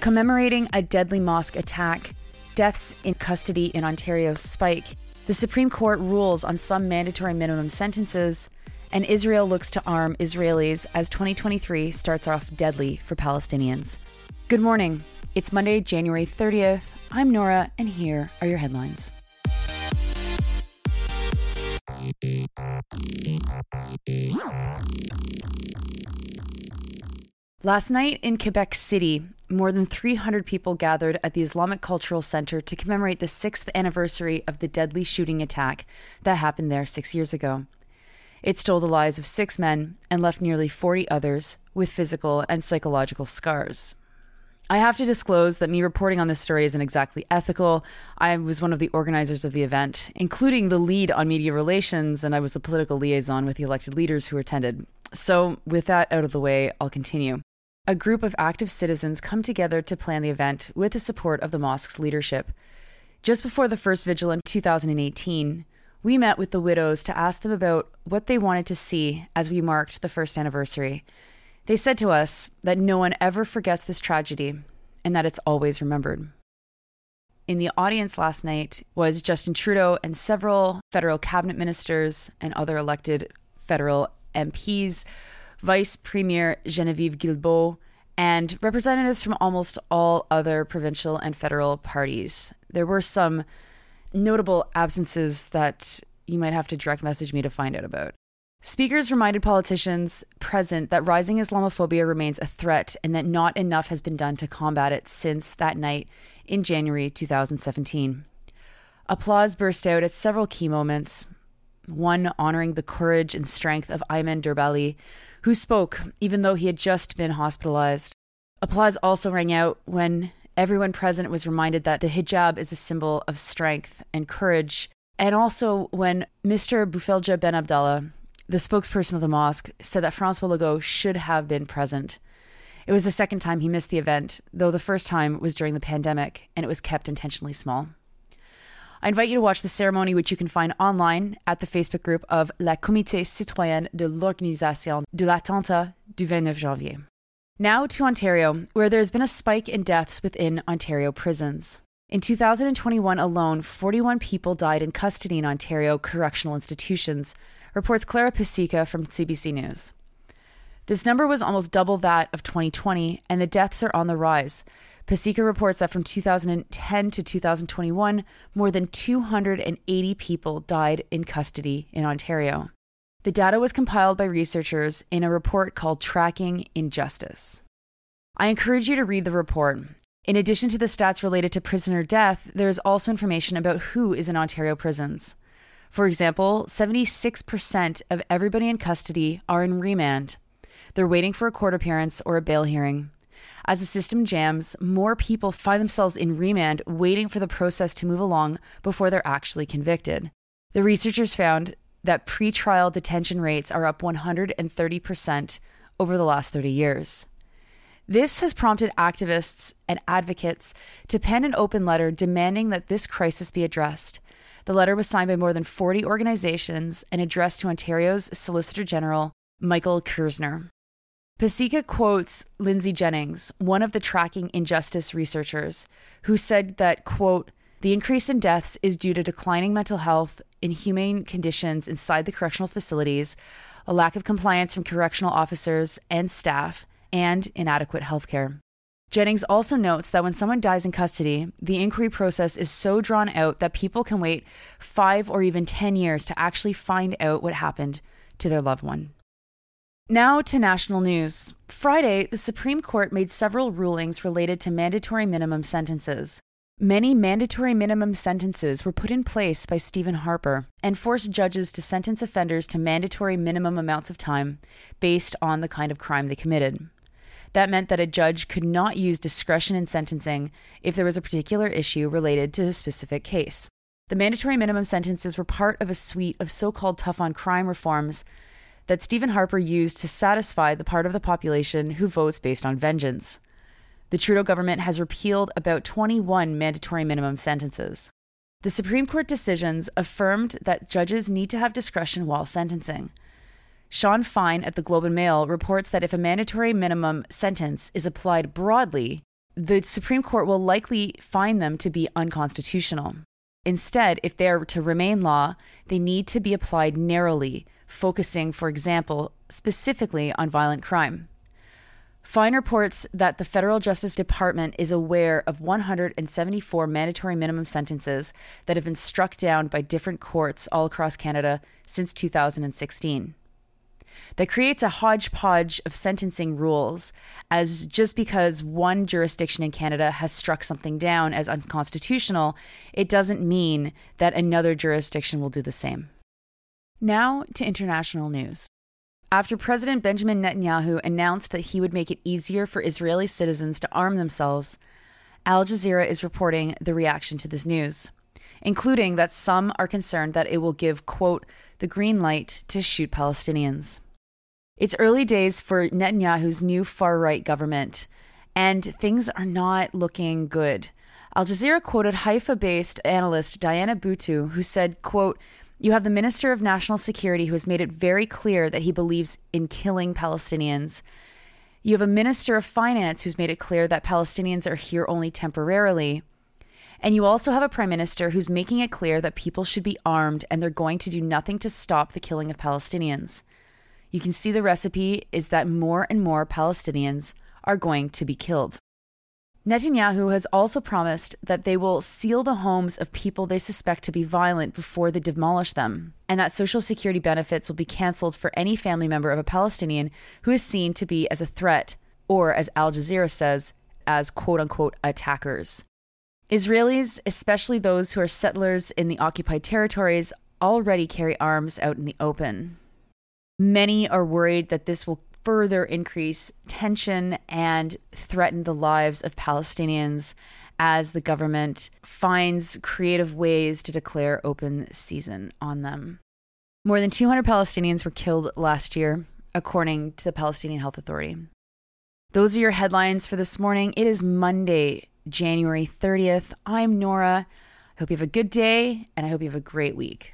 Commemorating a deadly mosque attack, deaths in custody in Ontario spike, the Supreme Court rules on some mandatory minimum sentences, and Israel looks to arm Israelis as 2023 starts off deadly for Palestinians. Good morning. It's Monday, January 30th. I'm Nora, and here are your headlines. Last night in Quebec City, more than 300 people gathered at the Islamic Cultural Center to commemorate the sixth anniversary of the deadly shooting attack that happened there six years ago. It stole the lives of six men and left nearly 40 others with physical and psychological scars. I have to disclose that me reporting on this story isn't exactly ethical. I was one of the organizers of the event, including the lead on media relations, and I was the political liaison with the elected leaders who attended. So, with that out of the way, I'll continue a group of active citizens come together to plan the event with the support of the mosque's leadership. Just before the first vigil in 2018, we met with the widows to ask them about what they wanted to see as we marked the first anniversary. They said to us that no one ever forgets this tragedy and that it's always remembered. In the audience last night was Justin Trudeau and several federal cabinet ministers and other elected federal MPs Vice Premier Genevieve Guilbault, and representatives from almost all other provincial and federal parties. There were some notable absences that you might have to direct message me to find out about. Speakers reminded politicians present that rising Islamophobia remains a threat and that not enough has been done to combat it since that night in January 2017. Applause burst out at several key moments. One honoring the courage and strength of Aymen Derbali, who spoke even though he had just been hospitalized. Applause also rang out when everyone present was reminded that the hijab is a symbol of strength and courage, and also when Mr. Boufeldja Ben Abdallah, the spokesperson of the mosque, said that Francois Legault should have been present. It was the second time he missed the event, though the first time was during the pandemic and it was kept intentionally small. I invite you to watch the ceremony, which you can find online at the Facebook group of La Comité Citoyenne de l'Organisation de l'Attentat du 29 janvier. Now to Ontario, where there has been a spike in deaths within Ontario prisons. In 2021 alone, 41 people died in custody in Ontario correctional institutions, reports Clara Pasieka from CBC News. This number was almost double that of 2020, and the deaths are on the rise. Pasieka reports that from 2010 to 2021, more than 280 people died in custody in Ontario. The data was compiled by researchers in a report called Tracking Injustice. I encourage you to read the report. In addition to the stats related to prisoner death, there is also information about who is in Ontario prisons. For example, 76% of everybody in custody are in remand. They're waiting for a court appearance or a bail hearing. As the system jams, more people find themselves in remand waiting for the process to move along before they're actually convicted. The researchers found that pretrial detention rates are up 130% over the last 30 years. This has prompted activists and advocates to pen an open letter demanding that this crisis be addressed. The letter was signed by more than 40 organizations and addressed to Ontario's Solicitor General, Michael Kerzner. Pasieka quotes Lindsay Jennings, one of the tracking injustice researchers, who said that, quote, the increase in deaths is due to declining mental health, inhumane conditions inside the correctional facilities, a lack of compliance from correctional officers and staff, and inadequate health care. Jennings also notes that when someone dies in custody, the inquiry process is so drawn out that people can wait five or even 10 years to actually find out what happened to their loved one. Now to national news. Friday, the Supreme Court made several rulings related to mandatory minimum sentences. Many mandatory minimum sentences were put in place by Stephen Harper and forced judges to sentence offenders to mandatory minimum amounts of time based on the kind of crime they committed. That meant that a judge could not use discretion in sentencing if there was a particular issue related to a specific case. The mandatory minimum sentences were part of a suite of so called tough on crime reforms that Stephen Harper used to satisfy the part of the population who votes based on vengeance. The Trudeau government has repealed about 21 mandatory minimum sentences. The Supreme Court decisions affirmed that judges need to have discretion while sentencing. Sean Fine at the Globe and Mail reports that if a mandatory minimum sentence is applied broadly, the Supreme Court will likely find them to be unconstitutional. Instead, if they are to remain law, they need to be applied narrowly, focusing, for example, specifically on violent crime. Fine reports that the Federal Justice Department is aware of 174 mandatory minimum sentences that have been struck down by different courts all across Canada since 2016. That creates a hodgepodge of sentencing rules, as just because one jurisdiction in Canada has struck something down as unconstitutional, it doesn't mean that another jurisdiction will do the same. Now to international news. After President Benjamin Netanyahu announced that he would make it easier for Israeli citizens to arm themselves, Al Jazeera is reporting the reaction to this news, including that some are concerned that it will give, quote, the green light to shoot Palestinians. It's early days for Netanyahu's new far right government, and things are not looking good. Al Jazeera quoted Haifa based analyst Diana Buttu, who said, quote, you have the Minister of National Security who has made it very clear that he believes in killing Palestinians. You have a Minister of Finance who's made it clear that Palestinians are here only temporarily. And you also have a Prime Minister who's making it clear that people should be armed and they're going to do nothing to stop the killing of Palestinians. You can see the recipe is that more and more Palestinians are going to be killed. Netanyahu has also promised that they will seal the homes of people they suspect to be violent before they demolish them, and that Social Security benefits will be canceled for any family member of a Palestinian who is seen to be as a threat, or as Al Jazeera says, as quote unquote attackers. Israelis, especially those who are settlers in the occupied territories, already carry arms out in the open. Many are worried that this will further increase tension and threaten the lives of Palestinians as the government finds creative ways to declare open season on them. More than 200 Palestinians were killed last year, according to the Palestinian Health Authority. Those are your headlines for this morning. It is Monday, January 30th. I'm Nora. I hope you have a good day and I hope you have a great week.